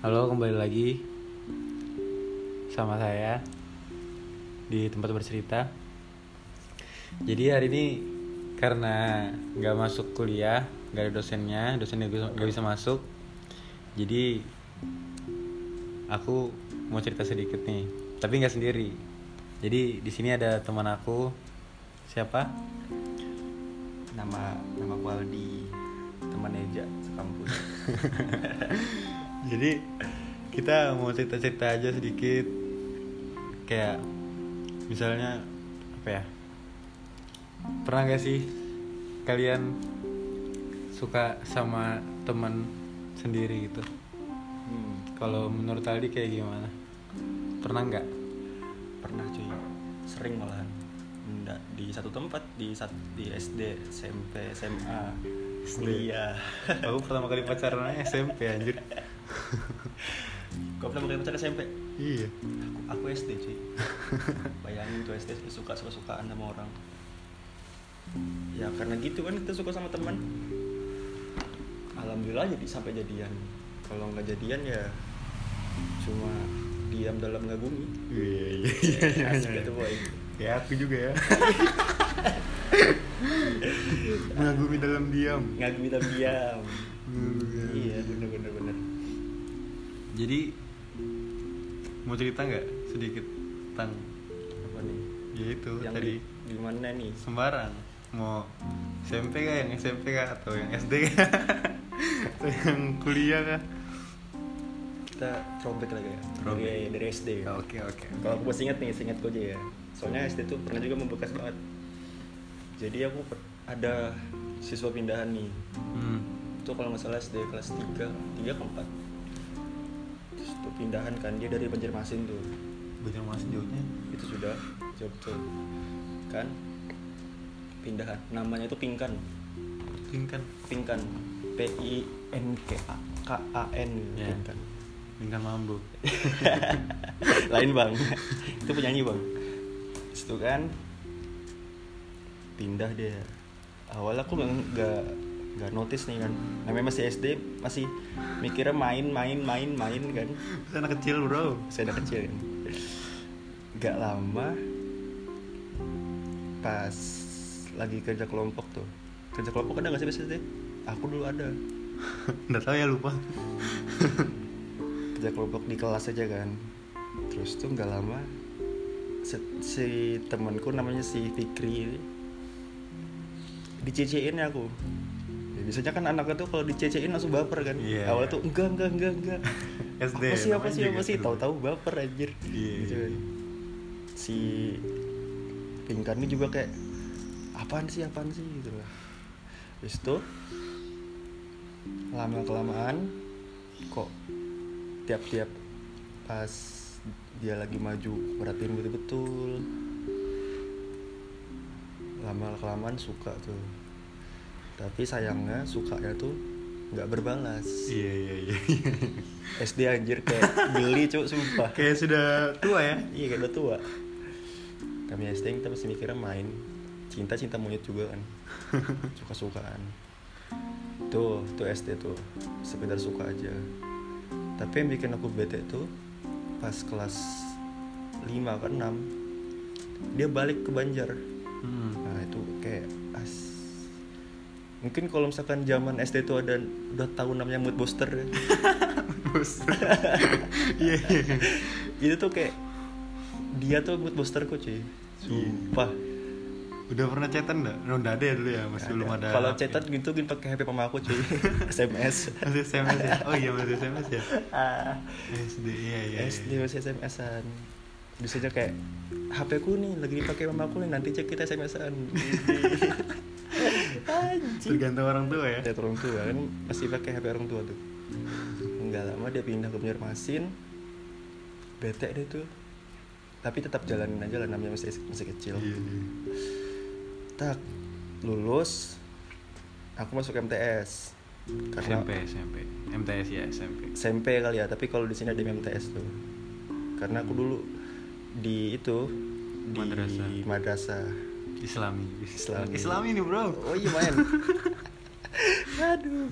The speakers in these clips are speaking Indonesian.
Halo, kembali lagi sama saya di tempat bercerita. Jadi hari ini karena nggak masuk kuliah, nggak ada dosennya, dosennya nggak bisa masuk. Jadi aku mau cerita sedikit nih, tapi nggak sendiri. Jadi di sini ada teman aku, siapa? nama nama aku Aldi teman Eja sekampus Jadi kita mau cerita-cerita aja sedikit kayak misalnya apa ya? Pernah gak sih kalian suka sama teman sendiri gitu? hmm, Kalau menurut Aldi kayak gimana? Pernah nggak? pernah cuy sering malahan Nggak, di satu tempat di sat, di SD SMP SMA kuliah Aku pertama kali pacaran SMP anjir. Pernah pakai pacar SMP Iya. aku, aku SD cuy bayangin tuh SD suka suka sukaan sama orang ya karena gitu kan kita suka sama teman alhamdulillah jadi sampai jadian kalau nggak jadian ya cuma diam dalam ngagumi Iya iya iya. iya, asik iya. gitu boy Ya aku juga ya. Mengagumi dalam diam. ngagumi dalam diam iya bener bener bener Jadi mau cerita nggak sedikit tentang apa nih? Ya itu yang tadi. di, di mana nih? Sembarang. Mau SMP kah yang SMP kah atau yang SD kah atau yang kuliah kah? kita throwback lagi ya. Throwback. dari, dari SD Ya, Oke oke. kalau aku masih ingat nih ingat gue aja ya. Soalnya SD tuh pernah juga membekas banget. Jadi aku ada siswa pindahan nih. Hmm. itu kalau nggak salah SD kelas 3 3 ke 4 tuh pindahan kan dia dari Banjarmasin tuh. Banjarmasin jauhnya. itu sudah jauh betul. Kan? Pindahan namanya itu Pingkan. Tingkan. Pingkan. P I N K A K A N Ya. Pingkan. Tingkan mambu. lain bang. Itu penyanyi bang. Itu kan pindah dia. Awal aku nggak nggak notice nih kan. Namanya masih SD masih mikirnya main main main main kan. Itu anak kecil bro. saya udah kecil. Kan nggak lama pas lagi kerja kelompok tuh. Kerja kelompok ada nggak sih SD aku dulu ada. Nggak tahu ya lupa. kerja kelompok di kelas aja kan. Terus tuh nggak lama si, si temanku namanya si Fikri. Dicecein ya aku ya, biasanya kan anaknya tuh kalau dicecein langsung baper kan. Iya. awal tuh enggak enggak enggak enggak. SD, apa sih apa sih apa sih? gitu. tahu-tahu baper anjir. Iya, gitu. Kan. si Pinkan ini juga kayak apaan sih apaan sih? Gitu loh. Habis itu lama kelamaan kok tiap-tiap pas dia lagi maju perhatiin betul-betul. Lama kelamaan suka tuh tapi sayangnya sukanya tuh nggak berbalas. Iya iya iya. SD anjir kayak geli cuk sumpah. Kayak sudah tua ya. iya kayak udah tua. Kami SD kita masih mikirnya main. Cinta cinta monyet juga kan. Suka sukaan tuh tuh SD tuh. Sekedar suka aja. Tapi yang bikin aku bete tuh pas kelas 5 ke 6 dia balik ke Banjar. Hmm. nah itu kayak mungkin kalau misalkan zaman SD tuh ada udah tahu namanya mood booster ya. Bos. Iya iya. itu tuh kayak dia tuh mood boosterku cuy sumpah Udah pernah chatan enggak? No, enggak ada ya dulu ya, masih belum ada. kalau HP. cetat gitu gini pakai HP mama aku cuy SMS masih SMS ya? Oh iya masih SMS ya? ah SD iya iya. SD masih SMS-an biasanya kayak HP ku nih lagi dipakai mama aku nih nanti cek kita SMS-an anjing Tergantung orang tua ya. Lihat orang tua kan masih pakai HP orang tua tuh nggak lama dia pindah ke Banjarmasin bete deh tuh tapi tetap jalanin aja lah namanya masih masih kecil Iya iya. tak lulus aku masuk MTS karena SMP SMP. MTS ya SMP. SMP kali ya tapi kalau di sini ada MTS tuh karena aku dulu di itu di Madrasah. madrasah Islami. Islami. Islami nih bro. oh iya main aduh.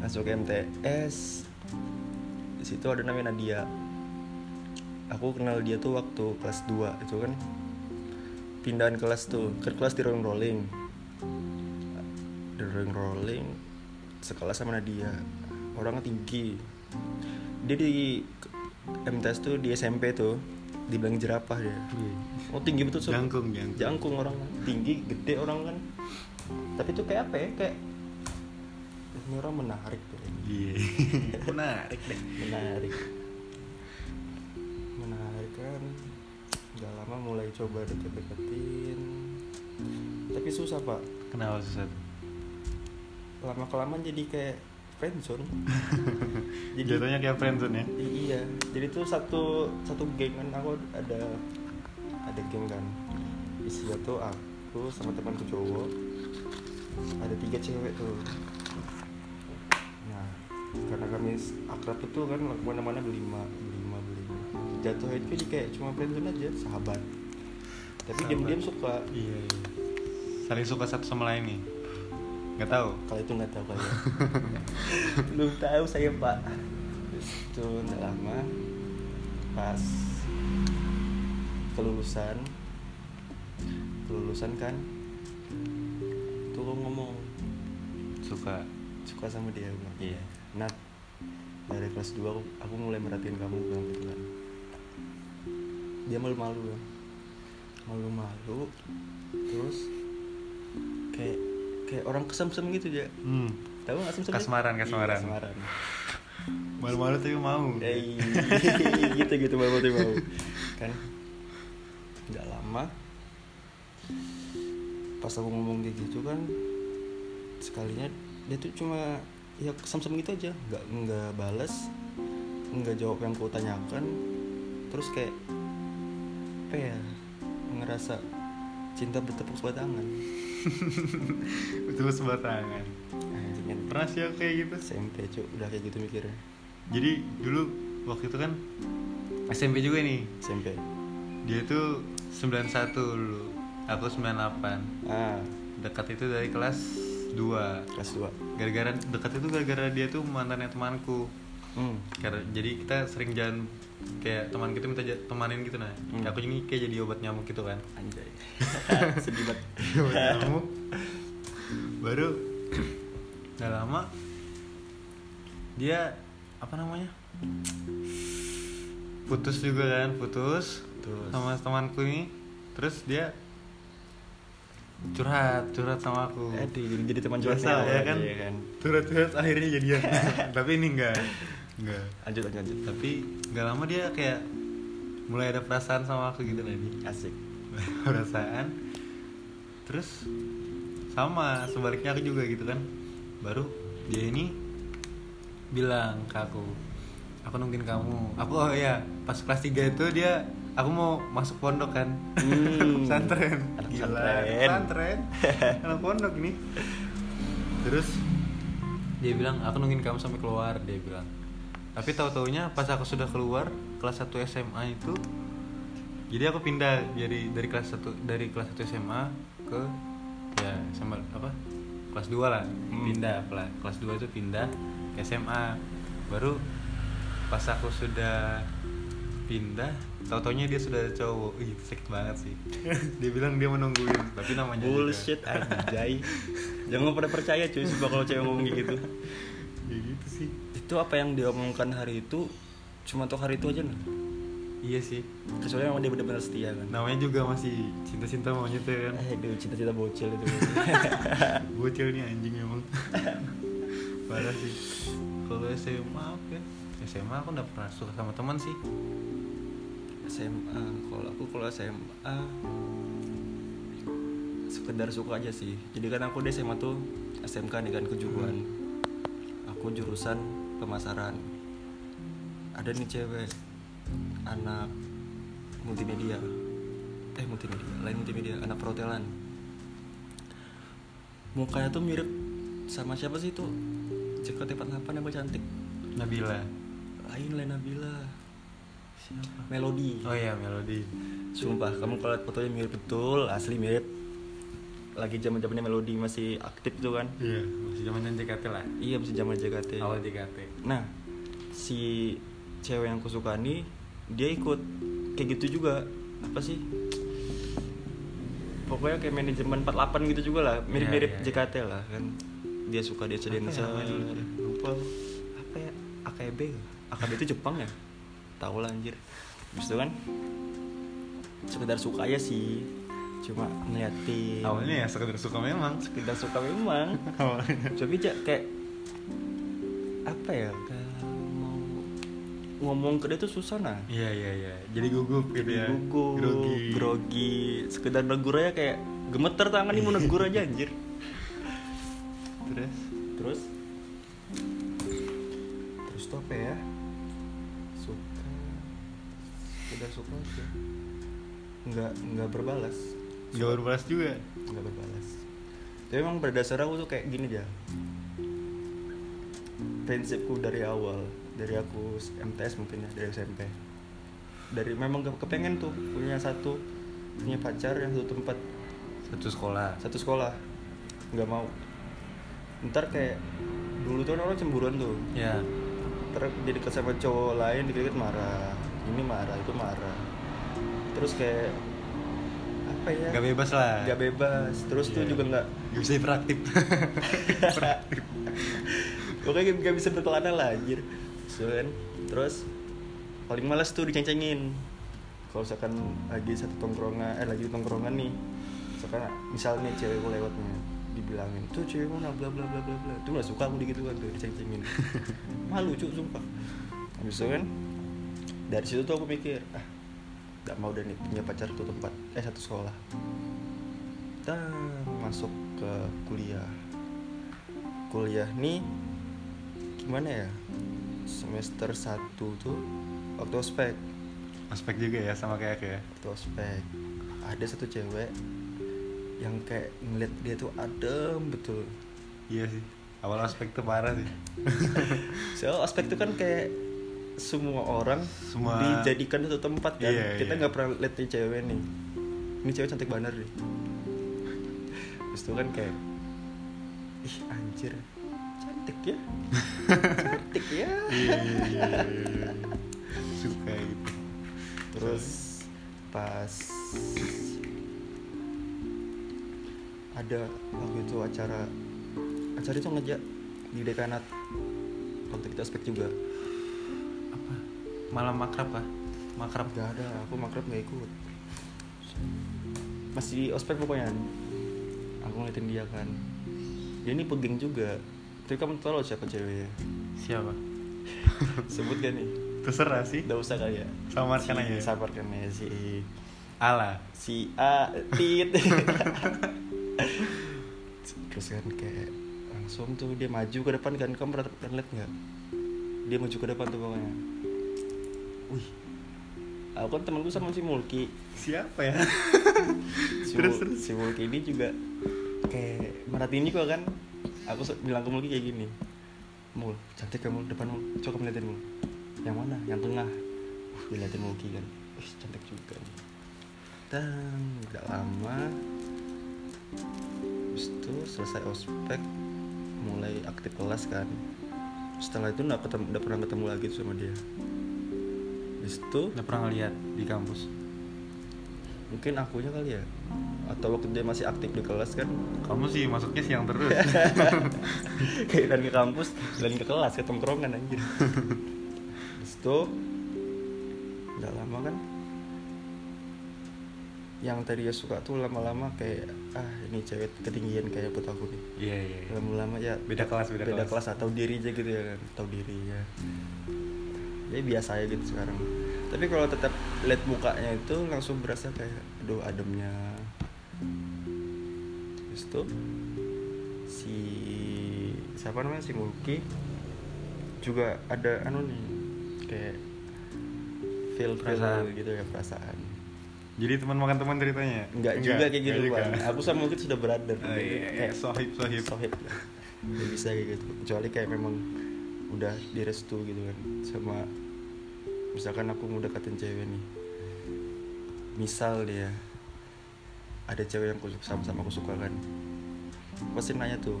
Masuk MTS di situ ada namanya Nadia. Aku kenal dia tuh waktu kelas 2 itu kan. Pindahan kelas tuh. Kan kelas di rolling rolling. Di rolling rolling sekelas sama Nadia. Orangnya tinggi. Dia di MTS tuh di SMP tuh dibilang jerapah dia. Oh tinggi betul Sob. Jangkung, jangkung. jangkung orang. Tinggi gede orang kan. Tapi tuh kayak apa ya? Kayak ini orang menarik tuh. Iya. Menarik deh. Menarik. Menarik kan. Udah lama mulai coba deket-deketin. Tapi susah pak. Kenapa susah lama kelamaan jadi kayak friendzone. Jatuhnya kayak friendzone ya? Iya. Jadi tuh satu satu geng kan aku ada ada geng kan. Isinya tuh aku sama temanku cowok. Ada tiga cewek tuh. Nah karena kami akrab itu kan ke mana-mana berlima berlima berlima. Jatuh itu jadi kayak cuma friendzone aja sahabat. Tapi diam-diam suka. Iya, iya. saling suka satu sama lain nih nggak tahu. Kalau itu nggak tahu kayak belum tahu saya pak. Itu nggak lama. Pas kelulusan. Kelulusan kan tuh aku ngomong. Suka. Suka sama dia bilang Iya. Nat dari kelas 2 aku, aku mulai merhatiin kamu bilang gitu kan dia malu-malu ya malu-malu terus kayak kayak orang kesem-sem gitu ya hmm. tahu nggak kesem-sem? Kasmaran, kasmaran. iya, kasmaran. malu-malu tapi mau. Eh, gitu gitu baru baru mau. Kan? Nggak lama. Pas aku ngomong kayak gitu kan sekalinya dia tuh cuma ya kesem-sem gitu aja. Nggak nggak balas nggak jawab yang kau tanyakan. Terus kayak apa ya ngerasa cinta bertepuk sebelah tangan betul sebelah tangan. Anjing kan pernah sih aku kayak gitu? SMP cuy udah kayak gitu mikirnya. Jadi dulu waktu itu kan SMP juga nih. SMP dia tuh 91 dulu. Aku 98 ah. Dekat itu dari kelas 2 kelas 2 gara-gara dekat itu gara-gara dia tuh mantannya temanku hmm. karena jadi kita sering jalan kayak teman kita minta temanin gitu nah. Hmm. aku ini kayak jadi obat nyamuk gitu kan. Anjay. Sedih banget. Obat nyamuk. Baru nggak lama dia apa namanya putus juga kan putus Terus? sama temanku ini. Terus dia curhat curhat sama aku. Eh, jadi, jadi teman curhatnya ya kan? aja, ya kan? Curhat curhat akhirnya jadian tapi ini enggak enggak. Lanjut lanjut lanjut. Tapi nggak lama dia kayak mulai ada perasaan sama aku gitu nanti asik. Perasaan. Terus sama sebaliknya aku juga gitu kan. Baru dia ini bilang ke aku aku nungguin kamu. Aku oh ya pas kelas 3 itu dia aku mau masuk pondok kan. Hmm. pesantren. Gila, pesantren. pesantren. Anak pondok ini. Terus dia bilang aku nungguin kamu sampai keluar dia bilang tapi tahu taunya pas aku sudah keluar kelas 1 SMA itu jadi aku pindah jadi dari kelas 1 dari kelas 1 SMA ke ya sama apa kelas 2 lah Hmm. pindah kelas 2 itu pindah ke SMA baru pas aku sudah pindah tahu taunya dia sudah cowok. Ih sakit banget sih. Dia bilang dia menungguin tapi namanya juga- bullshit anjay. Jangan pada percaya cuy coba kalau cewek ngomong gitu. Ya gitu sih itu apa yang diomongkan hari itu cuma untuk hari itu aja nah iya sih. Kecuali memang dia benar-benar setia kan? Namanya juga masih cinta-cinta monyet ya kan? Eh itu cita-cita bocil itu. Bocil nih anjing emang. Parah sih. Kalau SMA apa ya SMA aku nggak pernah suka sama teman sih. SMA kalau aku kalau SMA sekedar suka aja sih. Jadi kan aku di SMA tuh SMK nih kan kejuruan. Aku jurusan pemasaran. Ada nih cewek anak multimedia. Eh multimedia lain multimedia anak perhotelan. Mukanya tuh mirip sama siapa sih tuh JKT48 yang cantik. Nabila. Lain lain Nabila. Siapa? Melody. Oh iya Melody. Sumpah, kamu kalau lihat fotonya mirip betul, asli mirip. Lagi zaman zamannya Melody masih aktif tuh kan? iya masih zaman JKT lah. Iya, masih zaman JKT. awal JKT Nah, si cewek yang aku suka nih dia ikut. Kayak gitu juga. Apa sih? Pokoknya kayak manajemen 48 gitu juga lah. Mirip-mirip Iya, iya, JKT lah kan. Dia suka dia Apa ya lupa. Apa ya? AKB AKB itu Jepang ya? Tahu lah anjir. Habis itu kan sekedar suka aja sih cuma ngeliatin awalnya ya sekedar suka memang. Sekedar suka memang. Awalnya. Tapi kayak apa ya mau ngomong ke dia tuh susah nah. Iya iya iya. Jadi gugup gitu ya. gugup grogi. grogi. Sekedar negur aja kayak gemeter tangan nih mau negur aja anjir. Terus? Terus? Terus tuh apa ya? Suka. Sekedar suka aja. Nggak nggak berbalas gak berbalas juga. Nggak berbalas. Tapi emang dasarnya aku tuh kayak gini aja prinsipku dari awal dari aku MTS mungkin ya dari SMP dari memang ke- kepengen tuh punya satu punya pacar yang satu tempat. Satu sekolah. Satu sekolah. Nggak mau. Ntar kayak dulu tuh orang cemburuan tuh. Ya ntar dia deket sama cowok lain dikit-dikit marah. Ini marah itu marah. Terus kayak apa ya? Gak bebas lah. Nggak bebas. Terus tuh Iya. juga nggak gak bisa hiperaktif pokoknya gak bisa berkelana lah anjir. So, kan? Terus paling malas tuh diceng-cengin. Kalau misalkan lagi satu tongkrongan eh lagi di tongkrongan nih misalkan misal nih cewek gue lewatnya dibilangin tuh cewek mana? Bla bla bla bla bla. Tuh gak suka aku gitu kan tuh diceng-cengin. Malu cuy sumpah. Habis itu kan dari situ tuh aku mikir ah gak mau nih punya pacar satu tempat eh satu sekolah. Dan masuk ke kuliah. Kuliah nih gimana ya? Semester 1 tuh waktu ospek. Aspek juga ya sama kayak kayak waktu ospek. Ada satu cewek yang kayak ngeliat dia tuh adem betul. Iya sih. Awal aspek tuh parah sih. So ospek tuh kan kayak semua orang Semua- dijadikan satu tempat kan? Iya, kita iya. nggak pernah lihat nih cewek nih. Ini cewek cantik banget nih terus itu kan kayak ih anjir. Cantik ya? Cantik ya? Iya iya iya iya, iya. suka gitu terus pas ada waktu itu acara acara itu ngejak di dekanat. Waktu kita aspek juga malam makrab kah makrab. Gak ada aku makrab nggak ikut. Masih di ospek pokoknya. Aku ngeliatin dia kan. Dia ini pegeng juga. Tapi kamu tahu siapa ceweknya? Siapa? Sebut gak nih. Terserah sih. Gak usah kali ya. Samarkan si, aja. samarkan aja si ala. Si A tit. Terus kan kayak langsung tuh dia maju ke depan kan. Kamu pernah, pernah lihat nggak? Dia maju ke depan tuh pokoknya wih. Aku kan temanku sama si Mulki. Siapa ya? Si, Terus, Mul- terus. si Mulki ini juga kayak merhatiin juga kan. Aku bilang ke Mulki kayak gini Mul cantik kamu depan Mul coba kamu liatin Mul. Yang mana? Yang tengah. Uh, diliatin Mulki kan. Wih, cantik juga dan gak lama. Habis itu selesai ospek mulai aktif kelas kan. Setelah itu nggak ketemu nggak pernah ketemu lagi sama dia itu udah pernah ngeliat di kampus. Mungkin akunya kali ya. Atau waktu dia masih aktif di kelas kan. Kamu sih masuknya siang terus. Kayak dan ke kampus dan ke kelas ke tongkrongan anjir. Terus itu nggak lama kan. Yang tadi ya suka tuh lama-lama kayak ah ini cewek ketinggian kayak buat aku nih. Iya iya iya. lama-lama ya Beda kelas, beda kelas. kelas atau diri aja gitu ya kan. Tahu diri ya ya biasa aja gitu sekarang. Tapi kalau tetap lihat mukanya itu langsung berasa kayak aduh ademnya. Terus itu si siapa namanya? Si Mulki juga ada anu nih kayak feel feel Perasaan. gitu ya perasaan. Jadi teman makan teman ceritanya? Enggak, juga kayak gitu enggak bang juga. aku sama Mulki sudah brother. Oh, iya, iya. kayak Sohib, sohib. sohib bisa kayak gitu. Kecuali kayak memang udah direstu gitu kan. Sama misalkan aku mau deketin cewek nih. Misal dia ada cewek yang aku sama-sama aku suka kan. Aku pasti nanya tuh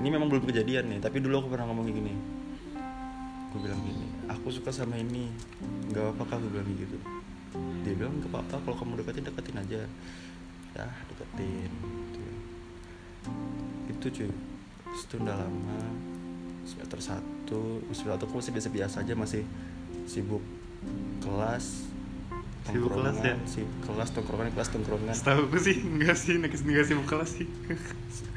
ini memang belum kejadian nih tapi dulu aku pernah ngomong gini. Gue bilang gini aku suka sama ini nggak apa-apa kak gue bilang gitu. Dia bilang nggak apa-apa kalau kamu deketin deketin aja. Ya deketin gitu. itu cuy udah lama semester satu semester satu aku masih biasa-biasa aja masih sibuk kelas Sibuk kelas ya? tongkrongan, si kelas tongkrongan kelas tongkrongan Setahu aku sih enggak sih, enggak sih kelas sih.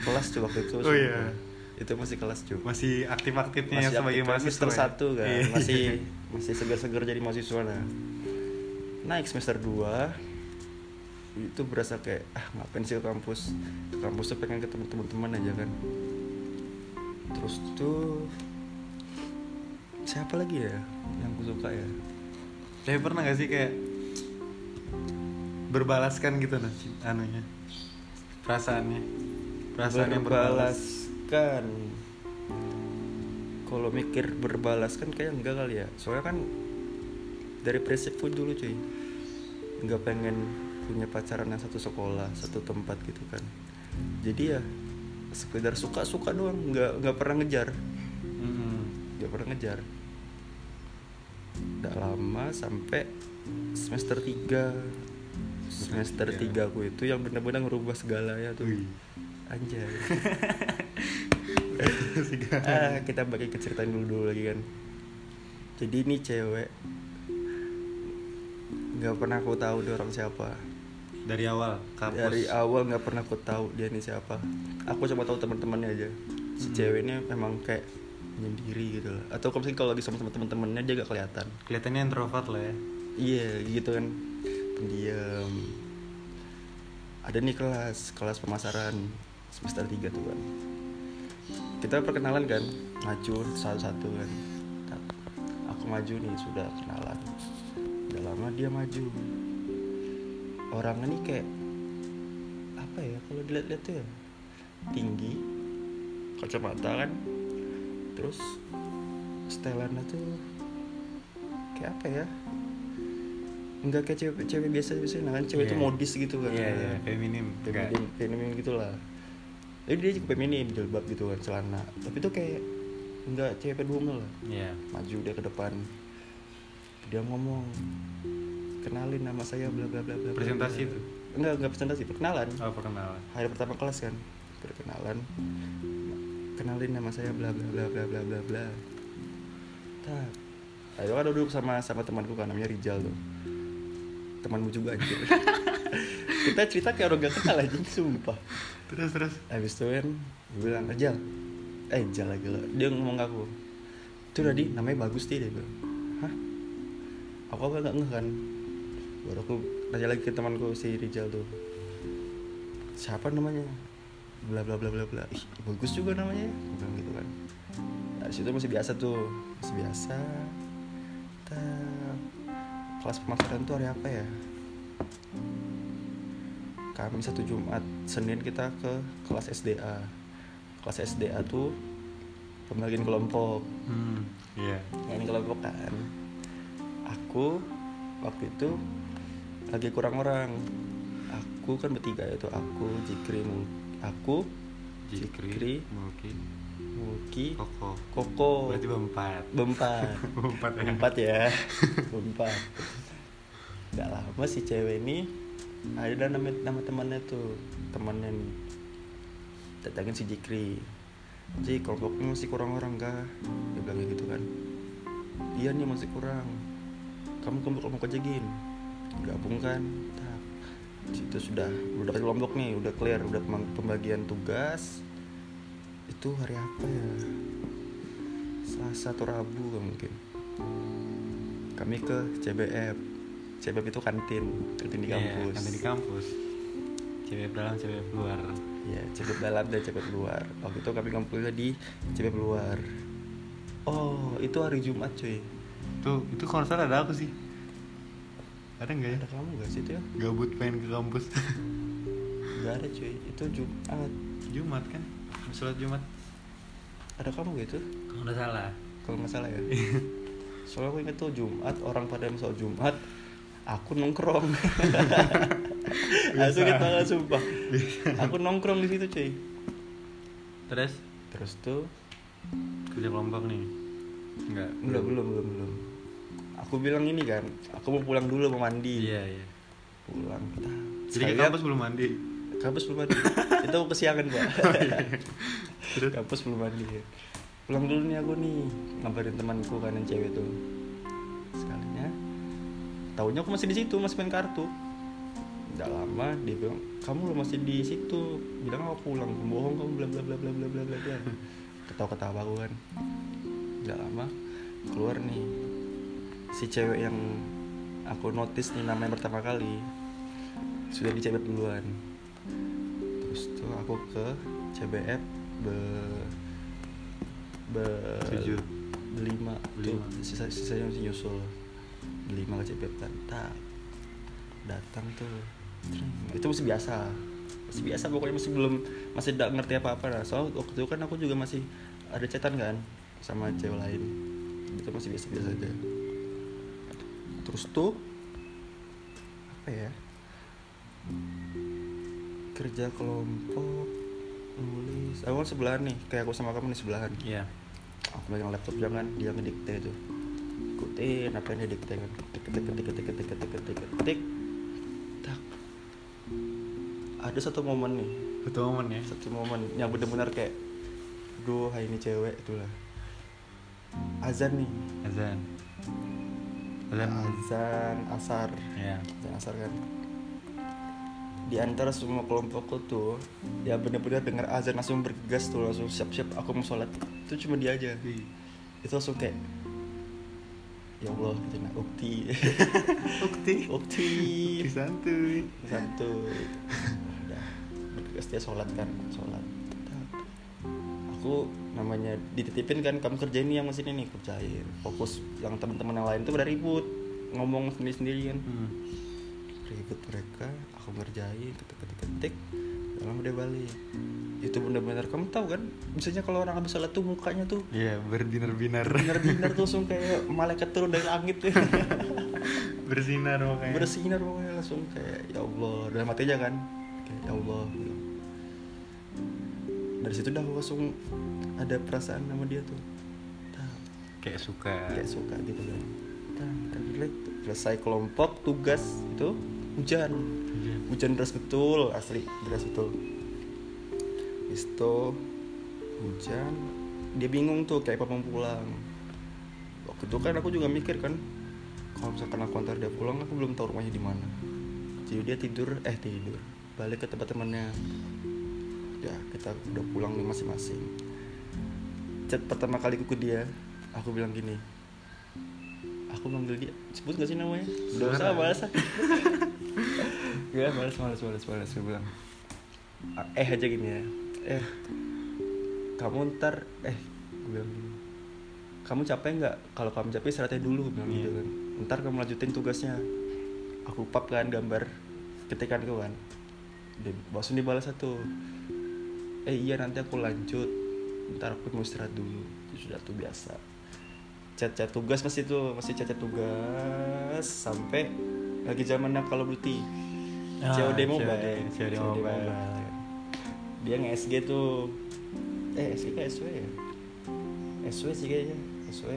kelas cuy waktu itu Oh, iya. itu masih kelas cuy Masih aktif-aktifnya masih sebagai aktif, mahasiswa. semester ya? satu kan Iya. masih masih segar-segar jadi mahasiswa nah naik semester 2 itu berasa kayak ah ngapain sih ke kampus ke kampus tuh pengen ketemu teman-teman aja kan terus tuh siapa lagi ya yang gue suka ya? Tapi pernah gak sih kayak berbalaskan gitu nah anunya. Perasaannya. Perasaan yang berbalas. Berbalaskan. Kalau mikir berbalas kan kayak enggak kali ya. Soalnya kan dari prinsipku dulu cuy. Nggak pengen punya pacaran yang satu sekolah satu tempat gitu kan. Jadi ya sekedar suka suka doang nggak nggak pernah ngejar. Mm-mm. nggak pernah ngejar. Udah lama sampai semester 3 semester tiga. 3 aku itu yang benar-benar ngerubah segala ya tuh. Wih. anjay. Ah kita bagi ke ceritain dulu dulu lagi kan. Jadi ini cewek nggak pernah aku tahu dia orang siapa dari awal kampus. Dari awal nggak pernah aku tahu dia ini siapa. Aku cuma tahu teman-temannya aja. Si Hmm. cewek ini memang kayak menyendiri gitu lah. Atau kalau kalau lagi sama teman-temannya dia gak kelihatan. Kelihatannya introvert lah ya. Iya gitu kan. Pendiam. Ada nih kelas kelas pemasaran semester 3 tuh kan. Kita perkenalan kan. Maju satu-satu kan. Tak- aku maju nih sudah kenalan. Udah lama dia maju orangnya nih kayak apa ya kalau dilihat-lihat tuh ya tinggi kacamata kan terus setelannya tuh kayak apa ya nggak kayak cewek cewek biasa biasa nah kan cewek itu Iya. modis gitu kan. Iya iya feminim Enggak. feminim feminim gitulah. Jadi dia juga feminim jilbab gitu kan celana. Tapi tuh kayak nggak cewek pedungal lah. Iya. Maju dia ke depan. Dia ngomong kenalin nama saya bla bla bla bla bla, Presentasi bla. itu? enggak enggak presentasi perkenalan. Oh perkenalan. Hari pertama kelas kan perkenalan. Kenalin nama saya bla bla bla bla bla bla bla. Tak ayo kan duduk sama sama temanku kan namanya Rijal tuh. Temanmu juga anjir. Kita cerita kayak orang gak kenal anjing sumpah. Terus terus? Habis itu kan gue bilang Rijal. Eh Rijal lagi lo dia ngomong ke aku itu tadi namanya bagus sih dia bilang. Hah? Aku apa nggak ngeh kan baru aku nanya lagi ke temanku si Rijal tuh. Siapa namanya? Bla bla bla bla bla. Ih bagus juga namanya. Gua bilang gitu kan. Nah, situ masih biasa tuh. Masih biasa. Tak. kelas pemasaran tuh hari apa ya? Kami satu Jumat. Senin kita ke kelas SDA kelas SDA tuh pembagian kelompok. Hmm iya. Yang kelompok kan. Aku waktu itu lagi kurang orang. Aku kan bertiga itu aku Jikri aku Jikri Jikri Mulki Mulki Koko. Koko. Berarti berempat. Bempat berempat ya? Bempat ya. Bempat Gak lama si cewek ini Ada nama, nama temannya tuh Temannya nih. Datangin si Jikri. Ji kelompoknya masih kurang orang kah Dia bilang gitu kan. Iya nih masih kurang. Kamu kelompok kelompok aja gin Gabung kan? Tak. Di situ sudah Udah kelompok nih Udah clear Udah pem- pembagian tugas. Itu hari apa ya? Selasa atau Rabu mungkin. Kami ke CBF CBF itu kantin kantin di Iya, kampus. kantin di kampus. Cewek dalam cewek luar. Ya CBF dalam dan CBF luar. Waktu itu kami ngumpulnya di CBF luar. Oh itu hari Jumat cuy. Tuh itu salah ada aku sih ada nggak ya? Ada kamu gak sih itu ya gabut pengen ke kampus. Gak ada cuy. Itu Jumat Jumat kan? Sholat Jumat. Ada kamu gak itu? Kalau nggak salah. Kalau nggak salah ya? Soalnya aku inget tuh Jumat orang pada sholat Jumat aku nongkrong. Asli kita sumpah. Aku nongkrong di situ cuy. Terus? Terus tuh? Kerja kelompok nih? Enggak. Enggak belum belum belum. Aku bilang ini kan, aku mau pulang dulu mau mandi. Iya, iya. Pulang. Kita. Jadi ke kampus belum mandi. kampus belum mandi. Itu aku kesiangan pak. Terus? kampus belum mandi. Pulang dulu nih aku nih ngabarin temanku kan yang cewek tuh. Sekalinya. Tahunya aku masih di situ masih main kartu. Udah lama dia bilang kamu lo masih di situ. Bilang aku pulang. Bohong kamu bla bla bla bla bla bla bla. bla. Ketawa-ketawa aku kan. Udah lama keluar nih si cewek yang aku notice nih namanya pertama kali sudah dicebet duluan. Terus tuh aku ke CBF be be Tujuh. tuh sisa sisanya masih nyusul. Belima ke CBF kan tak datang tuh. Treng. itu masih biasa. Masih biasa pokoknya masih belum masih tidak ngerti apa apa lah. Soal waktu itu kan aku juga masih ada chatan kan sama cewek lain. Itu masih biasa biasa aja terus tuh apa ya? Kerja kelompok nulis. Aku kan sebelahan nih kayak aku sama kamu nih sebelahan. Iya. aku pegang laptop jangan dia ngedikte tuh ikutin apa yang dia dikte kan. Ketik ketik ketik ketik ketik ketik ketik ketik. Tak. Ada satu momen nih. Satu momen ya. satu momen yang benar-benar kayak duh ini cewek itulah. Azan nih. Azan. Azan. azan asar. Azan asar kan. Di antara semua kelompokku tuh ya benar-benar dengar azan langsung bergegas tuh langsung siap-siap aku mau sholat. Itu cuma dia aja. Itu langsung kayak ya Allah gitu nah ukti. Ukti. ukti. Santuy. satu udah. Bergegas dia sholat kan sholat. Namanya dititipin kan kamu kerjain nih yang mesin ini. Kerjain fokus yang teman-teman yang lain tuh pada ribut ngomong sendiri-sendiri kan. Hmm. ribut mereka aku ngerjain ketik ketik ketik. Dalam udah balik. Itu benar-benar kamu tahu kan? Biasanya kalau orang habis sholat tuh mukanya tuh Iya, berbinar-binar. binar-binar tuh langsung kayak malaikat turun dari langit tuh. Bersinar makanya. bersinar pokoknya langsung kayak ya Allah. Dalam hati aja kan? Kayak ya Allah dari situ dah aku langsung ada perasaan sama dia tuh. Kayak suka. kayak suka gitu kan. Relate. selesai kelompok tugas itu hujan. Iya. hujan deras betul asli deras betul. Itu hujan dia bingung tuh kayak apa mau pulang. Waktu itu kan aku juga mikir kan kalau misalkan aku antar dia pulang aku belum tahu rumahnya di mana. Jadi dia tidur eh tidur. Balik ke tempat temannya ya kita udah pulang nih masing-masing. Chat pertama kali ke dia aku bilang gini aku manggil dia. Sebut gak sih namanya? Dosa Sembarang. balas Gue balas balas balas balas gue bilang. "Ah, eh aja gini ya. Eh kamu ntar eh gue bilang gini. Kamu capek nggak? Kalau kamu capek istirahatnya dulu bilang gitu Iya. kan. Ntar kamu lanjutin tugasnya. Aku pap kan gambar ketikan kan. Dia langsung dibalas satu eh iya nanti aku lanjut. Ntar aku mau istirahat dulu. Itu sudah tuh biasa. Chat-chat tugas masih tuh masih chat-chat tugas. Sampai lagi zamannya of Duty. Ah, COD COD, Mobile. COD Mobile. dia nge-SG tuh. Eh SG kayak SW ya? SW sih kayaknya. SW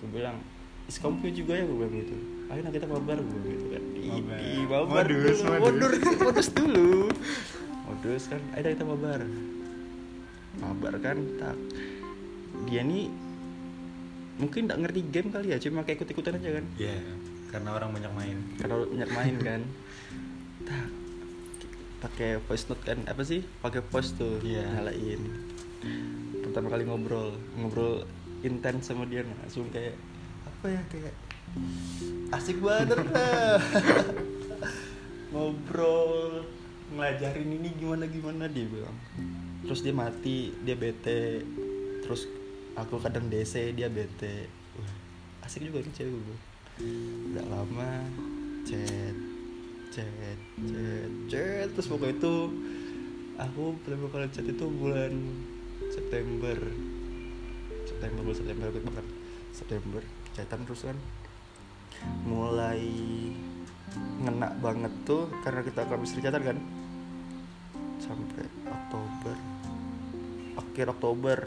gue bilang is punya juga ya? Gue bilang gitu. Ayo nah kita mabar gue bilang gitu kan. Mabar. Ini mabar Modus, dulu. modus modus dulu modus kan ayo dah kita mabar. Mabar kan tak. Dia nih mungkin nggak ngerti game kali ya cuma kayak ikut ikutan aja kan? Iya, karena orang banyak main. karena banyak main kan? Tak. Pakai voice note kan apa sih? Pakai voice tuh Iya. nyalain. Pertama kali ngobrol ngobrol intens sama dia nah, langsung kayak apa ya? Kayak asik banget ngobrol ngelajarin ini gimana gimana dia bilang. Terus dia mati dia bete. Terus aku kadang DC dia bete. Wah, asik juga nih cewek gue. Udah lama chat chat chat chat. Terus pokoknya itu aku pertama kali chat itu bulan September. September bulan September banget. September chatan terus kan. Mulai ngena banget tuh karena kita habis chatan kan. Sampai Oktober. Akhir Oktober.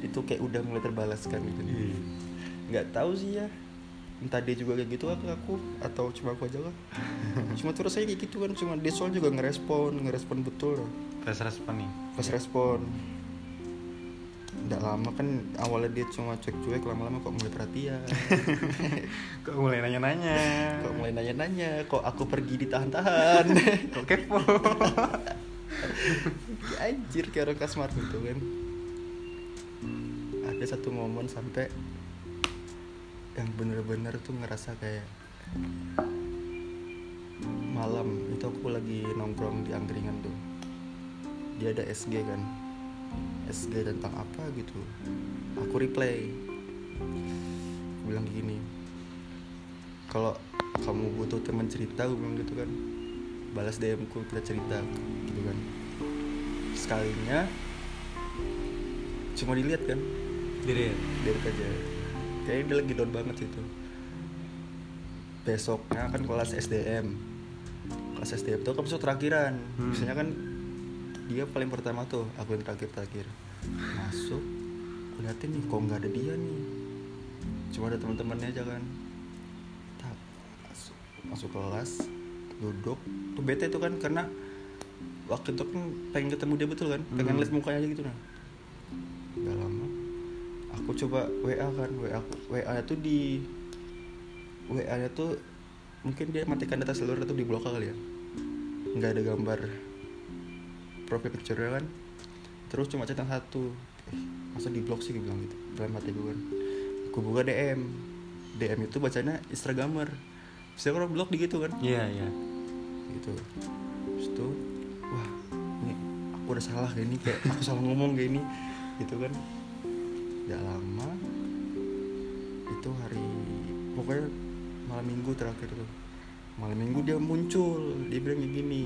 Itu kayak udah mulai terbalaskan gitu. Iya. nggak tahu sih ya. Entah dia juga kayak gitu ke aku atau cuma aku aja lah. Cuma terus saya kayak gitu kan cuma dia soal juga ngerespon ngerespon betul. Lah Pas respon nih. pas respon nggak lama kan awalnya dia cuma cuek-cuek lama-lama kok mulai perhatian. Kok mulai nanya-nanya. kok mulai nanya-nanya kok aku pergi ditahan-tahan? Kok kepo. Ya, anjir kayak orang kasmar gitu kan. Ada satu momen sampai yang bener-bener tuh ngerasa kayak malam. Itu aku lagi nongkrong di angkringan tuh. Dia ada SG kan SG tentang apa gitu. Aku replay. Aku bilang gini. Kalau kamu butuh teman cerita aku bilang gitu kan. Balas DM ku kita cerita gitu kan. Sekalinya cuma dilihat kan. Diri. dari aja. Kayaknya dia lagi down banget situ besoknya kan kelas SDM kelas SDM tuh kan besok terakhiran. Hmm. biasanya kan dia paling pertama tuh aku yang terakhir terakhir masuk aku liatin nih kok nggak ada dia nih? Cuma ada teman-temannya aja kan. Tak masuk masuk kelas duduk. Tuh bete tuh kan karena waktu itu kan pengen ketemu dia betul kan? Pengen Hmm. lihat mukanya aja gitu nah. Nggak lama aku coba WA kan WA WA tuh di WA nya tuh mungkin dia matikan data seluruh atau diblokir kali ya. Nggak ada gambar profil picture kan. Terus cuma centang satu. Eh, masa di blok sih gue bilang gitu. Dalam hati gue kan. Gue buka DM DM itu bacanya Instagramer. Bisa orang blok di gitu kan. Iya, iya. gitu. Terus itu wah ini aku udah salah kayak ini kayak aku salah ngomong kayak ini. Gitu kan. Gak lama itu hari pokoknya malam minggu terakhir tuh. Malam minggu dia muncul dia bilang kayak gini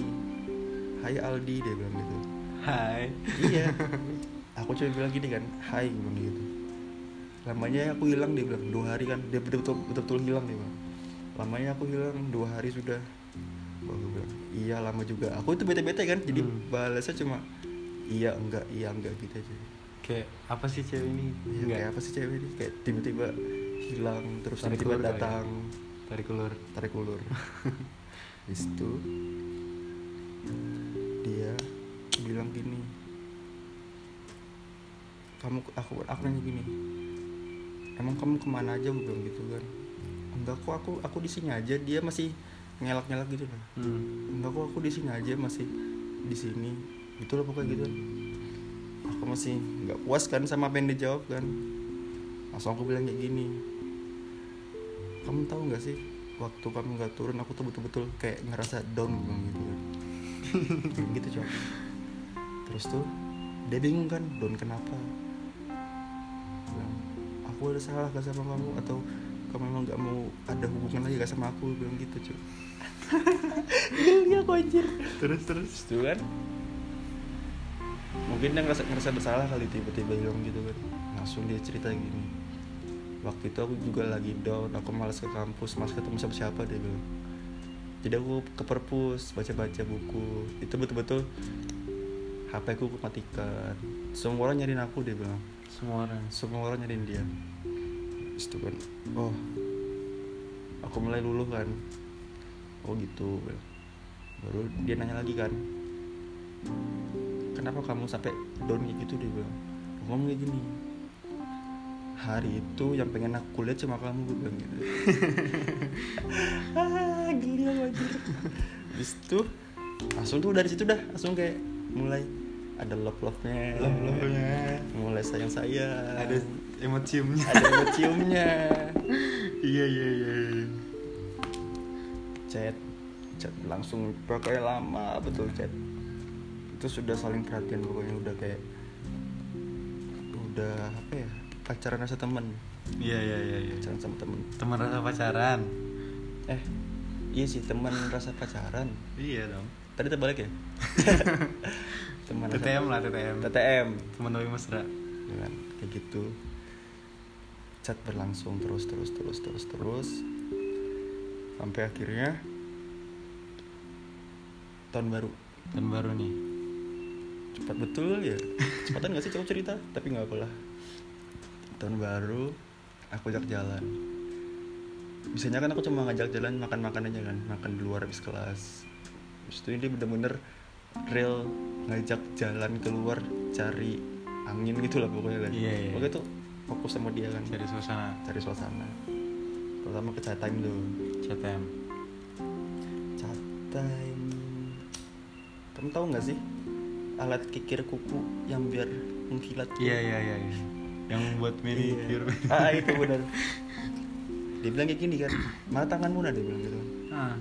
Hai Aldi dia bilang gitu. Hai. iya. Aku cuma bilang gini kan Hai gue bilang gitu. Lamanya aku hilang dia bilang dua hari kan. Dia betul betul, betul hilang dia bilang. Lamanya aku hilang dua hari sudah. Gue bilang iya lama juga. Aku itu bete-bete kan jadi Hmm. balasnya cuma iya enggak iya enggak gitu aja. Kayak apa sih cewek ini? Iya, kayak apa sih cewek ini? Kayak tiba-tiba hilang terus Tarik tiba-tiba ya? datang. Tarik ulur. tarik ulur di situ dia bilang gini kamu aku aku nanya gini emang kamu ke mana aja? Gue bilang gitu kan. Enggak kok aku aku di sini aja. Dia masih ngelak-ngelak gitu lah Hmm. enggak kok aku di sini aja masih di sini. Gitu loh pokoknya gitu. Aku masih nggak puas kan sama apa yang dia jawab kan. Langsung aku bilang kayak gini kamu tahu nggak sih waktu kamu nggak turun aku tuh betul-betul kayak ngerasa down gitu. kan gitu coba terus tuh dia bingung kan down kenapa? Bilang aku ada salah gak sama kamu? Atau kamu memang nggak mau ada hubungan lagi gak sama aku? Bilang gitu cuy geli aku anjir. Terus terus. itu kan mungkin dia ngerasa, ngerasa bersalah kali tiba-tiba hilang gitu kan. Langsung dia cerita gini. Waktu itu aku juga lagi down aku malas ke kampus malas ketemu siapa siapa dia bilang jadi aku ke perpus baca-baca buku. Itu betul-betul HP ku matikan semua orang nyariin aku dia bilang. Semua orang. semua orang nyariin dia. Itu kan oh aku mulai luluh kan. Oh gitu. Baru dia nanya lagi kan. Kenapa kamu sampai down kayak gitu? Dia bilang ngomong kayak gini hari itu yang pengen aku lihat cuma kamu gue bilang gitu ah geli aku anjir Habis itu langsung tuh dari situ dah langsung kayak mulai ada love love nya Love-love-nya. mulai sayang sayang Ada emot ciumnya. ada yang ciumnya iya iya iya. iya. chat chat langsung pokoknya lama betul chat itu sudah saling perhatian pokoknya udah kayak udah apa ya pacaran rasa temen Iya iya iya. iya. pacaran sama temen Teman rasa pacaran. eh iya sih teman rasa pacaran Iya dong. tadi terbalik ya teman TTM lah TTM. TTM Teman Dewi Mesra. ya kan kayak gitu chat berlangsung terus terus terus terus terus sampai akhirnya tahun baru Dan baru nih. cepat betul ya cepatan gak sih cowok cerita tapi nggak apalah tahun baru aku ajak jalan biasanya kan aku cuma ngajak jalan makan makan aja kan makan di luar habis kelas Terus itu ini bener-bener real ngajak jalan keluar cari angin gitu lah pokoknya kan Iya, iya. pokoknya tuh fokus sama dia kan Cari suasana cari suasana pertama ke chat time tuh CTM. chat time kamu tahu nggak sih alat kikir kuku yang biar mengkilat? Iya iya iya. iya. Yang buat manicure. Iya. ah itu benar dia bilang kayak gini kan mana tanganmu nah dia bilang gitu ah.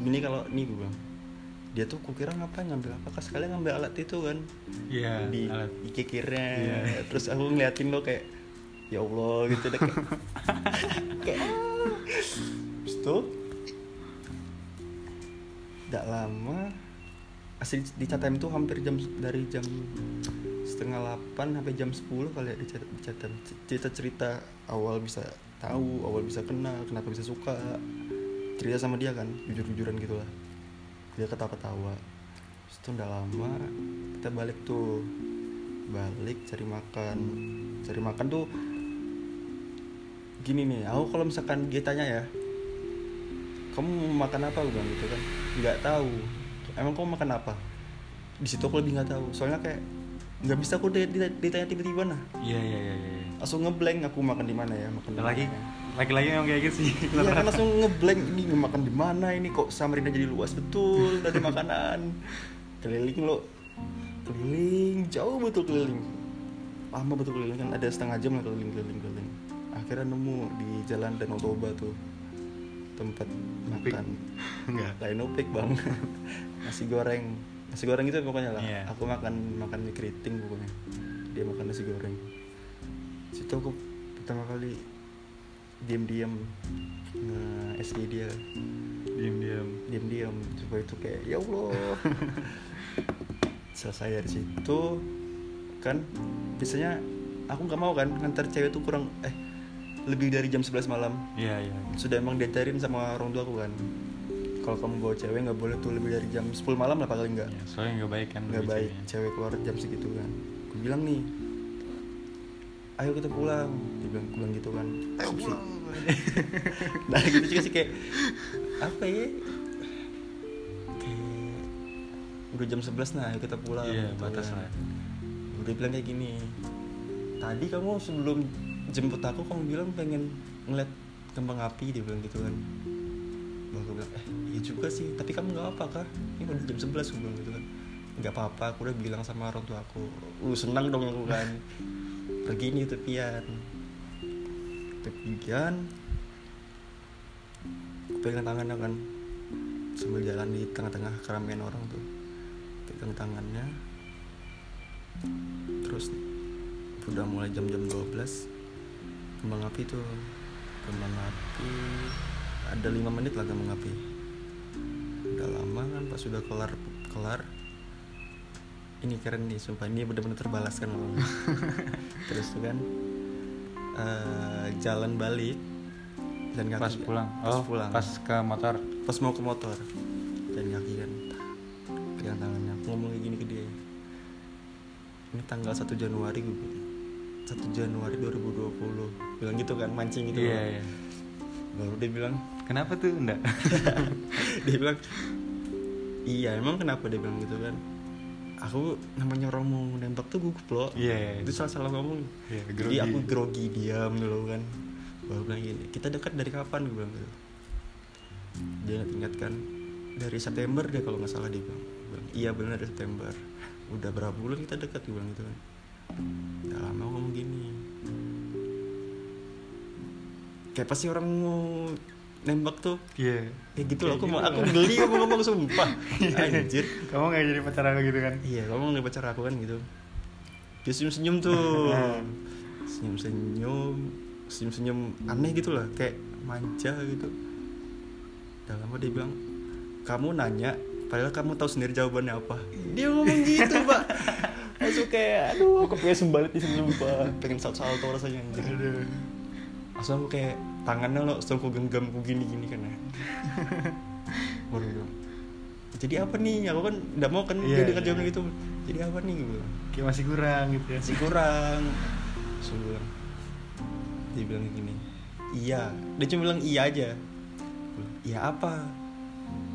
ini kalau nih gue bilang dia tuh kukira ngapain ngambil apa kan sekalian ngambil alat itu kan Iya. di alat. di kikirnya Iya. terus aku ngeliatin lo kayak ya allah gitu deh kayak kayak. Terus tuh tidak lama asli di chat time tuh hampir jam dari jam setengah delapan sampai jam 10 kali ya di chat, di chat time. cerita cerita awal bisa tahu awal bisa kenal kenapa bisa suka. Cerita sama dia kan jujur jujuran gitu lah dia ketawa ketawa itu udah lama kita balik tuh. Balik cari makan. Cari makan tuh gini nih aku kalau misalkan dia tanya ya kamu mau makan apa? bilang gitu kan. Nggak tahu. Emang kamu makan apa? Di situ aku lebih nggak tahu. Soalnya kayak nggak bisa aku di- di- ditanya tiba-tiba nah Iya iya iya. iya. langsung ngeblank aku makan di mana ya makan di Lagi mana. lagi-lagi yang kayak gitu sih. Iya kan langsung ngeblank ini makan di mana ini kok Samarinda jadi luas betul dari makanan keliling lo keliling jauh betul keliling lama betul keliling kan ada setengah jam lah keliling keliling keliling akhirnya nemu di jalan Danau Toba tuh tempat makan Enggak. lain upik bang nasi goreng nasi goreng itu pokoknya lah. Iya. aku makan makan mie keriting pokoknya. Dia makan nasi goreng. Situ aku pertama kali diam-diam nge SG dia. Diam-diam. diam-diam. Coba itu kayak ya Allah. Selesai dari situ kan biasanya aku nggak mau kan ngantar cewek tuh kurang eh lebih dari jam 11 malam. Iya iya. sudah emang diajarin sama orang tua aku kan kalau kamu bawa cewek nggak boleh tuh lebih dari jam 10 malam lah paling nggak Iya, soalnya nggak baik kan. nggak baik ceweknya. cewek keluar jam segitu kan aku bilang nih ayo kita pulang dia bilang pulang gitu kan ayo pulang nah gitu juga sih kayak apa ya kayak udah jam 11 nah ayo kita pulang Iya gitu batas kan. lah. udah bilang kayak gini tadi kamu sebelum jemput aku kamu bilang pengen ngeliat kembang api dia bilang gitu kan Aku bilang eh iya juga sih tapi kamu nggak apa kah? Ini udah jam 11 aku bilang gitu kan. Nggak apa-apa aku udah bilang sama orang tua aku. Uh senang dong aku kan pergi nih tepian. Tepian? Aku pegang tangannya kan sambil jalan di tengah-tengah keramaian orang tuh. Pegang tangannya. Terus udah mulai jam-jam 12 kembang api tuh. Kembang api ada lima menit lah kembang api udah lama kan pas sudah kelar kelar. Ini keren nih sumpah. Ini bener-bener terbalaskan loh terus tuh kan eh, jalan balik dan kaki Pas pulang. pas Oh, pulang. pas ke motor. pas mau ke motor. Dan kaki kan. Pegang tangannya. Aku ngomong kayak gini ke dia. Ini tanggal 1 Januari gue bilang 1 Januari 2020 bilang gitu kan mancing gitu Iya kan. iya. baru dia bilang Kenapa tuh? Enggak? dia bilang iya emang kenapa? Dia bilang gitu kan. Aku namanya orang mau nembak tuh gugup loh. Iya, iya. itu salah salah ngomong. Iya, jadi grogi. aku grogi diam dulu kan. Baru bilang gini kita dekat dari kapan? Gue bilang gitu. Dia ingatkan dari September dia kalau nggak salah dia bilang, Bilang, iya benar dari September. Udah berapa bulan kita dekat? Gue bilang gitu kan. Udah lama ngomong gini. Kayak pasti orang mau nembak tuh. Iya. kayak gitu loh aku Kayak mau gitu. aku geli ngomong ngomong sumpah. Anjir. Kamu nggak jadi pacar aku gitu kan? iya kamu nih pacar aku kan gitu. Dia senyum senyum tuh. Senyum senyum senyum senyum aneh gitu lah kayak manja gitu. Udah lama dia bilang kamu nanya padahal kamu tahu sendiri jawabannya apa. Dia ngomong gitu pak. Langsung kayak aduh aku pengen sembalit di sini sumpah pengen salto salto rasanya anjir. Aduh. langsung aku kayak tangannya lo aku genggam aku gini gini kan ya. Baru bilang jadi apa nih? Aku kan udah mau kan Iya, dia dekat iya. jawaban gitu. Jadi apa nih? Gue Kayak masih kurang gitu ya. masih kurang. Gue bilang dia bilang gini iya. Dia cuma bilang iya aja. Iya apa?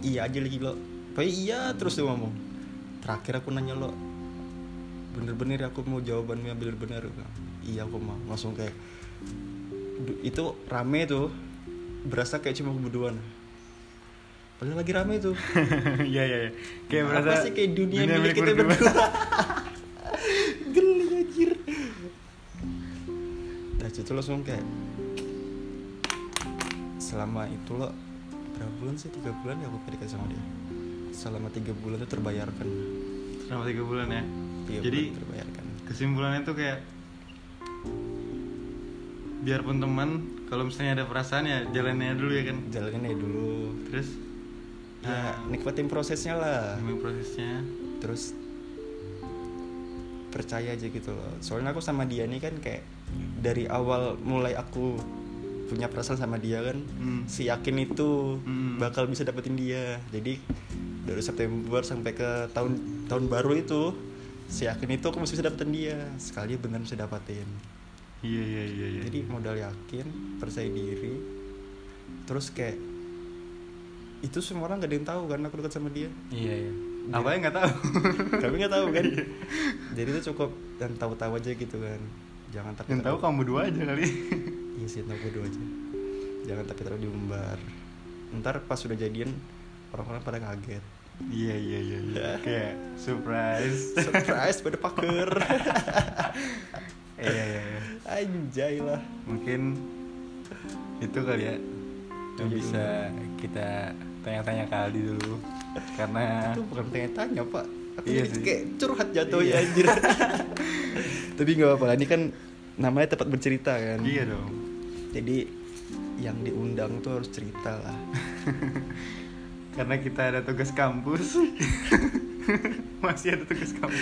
Iya aja lagi lo. Pokoknya iya terus dia ngomong. Terakhir aku nanya lo bener-bener aku mau jawabannya bener-bener? Iya aku mau. Langsung kayak itu rame tuh. Berasa kayak cuma kebuduan. Padahal lagi rame tuh. Iya iya iya. Kayak Apa berasa sih kayak dunia, dunia milik milik kita berdua. berdua? Geli anjir. Nah itu langsung kayak selama itu lo berapa bulan sih? Tiga bulan ya aku PDKT sama dia. Selama tiga bulan itu terbayarkan. Selama tiga bulan ya. tiga Jadi bulan terbayarkan. kesimpulannya tuh kayak biarpun teman kalau misalnya ada perasaan ya jalannya dulu ya kan. jalanin aja dulu Terus ya ah, nikmatin prosesnya lah gimana prosesnya. terus percaya aja gitu loh soalnya aku sama dia nih kan kayak dari awal mulai aku punya perasaan sama dia kan Hmm. si yakin itu Hmm. bakal bisa dapetin dia jadi dari September sampai ke tahun tahun baru itu si yakin itu aku masih bisa dapetin dia sekali benar bisa dapetin Iya iya iya iya. jadi modal yakin percaya diri terus kayak itu semua orang gak ada yang tahu kan aku dekat sama dia iya iya. Apa yang nggak tahu? kami nggak tahu kan jadi itu cukup dan tahu-tahu aja gitu kan jangan takut yang tahu kamu berdua aja kali. iya sih tahu gue aja jangan takut terlalu diumbar ntar pas sudah jadian orang-orang pada kaget Iya iya iya iya. Kayak surprise. surprise pada paker Iya iya iya. anjay lah. Mungkin itu kali ya yang bisa kita tanya-tanya ke Aldi dulu. Karena itu bukan tanya-tanya pak. Aku Iya jadi sih. kayak curhat jatuhnya Iya. anjir. Tapi nggak apa-apa ini kan namanya tempat bercerita kan. Iya dong. Jadi yang diundang tuh harus cerita lah. Karena kita ada tugas kampus. Masih ada tugas kampus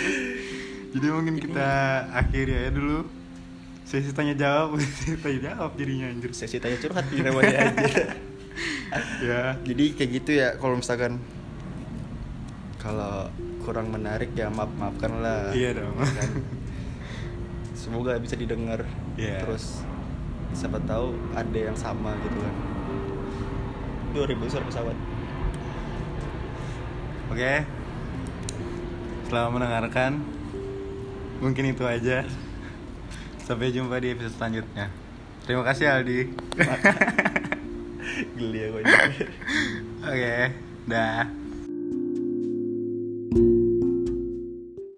jadi mungkin kita akhiri aja dulu. Sesi tanya jawab. Sesi tanya jawab jadinya anjir. Sesi tanya curhat di namanya anjir. Ya. Jadi kayak gitu ya kalau misalkan kalau kurang menarik ya maaf maafkan lah. Iya dong. kan? semoga bisa didengar. Iya. terus siapa tahu ada yang sama gitu kan. 2000 suara pesawat. Oke. Selamat mendengarkan mungkin itu aja. Sampai jumpa di episode selanjutnya. Terima kasih Aldi. Geli aku oke dah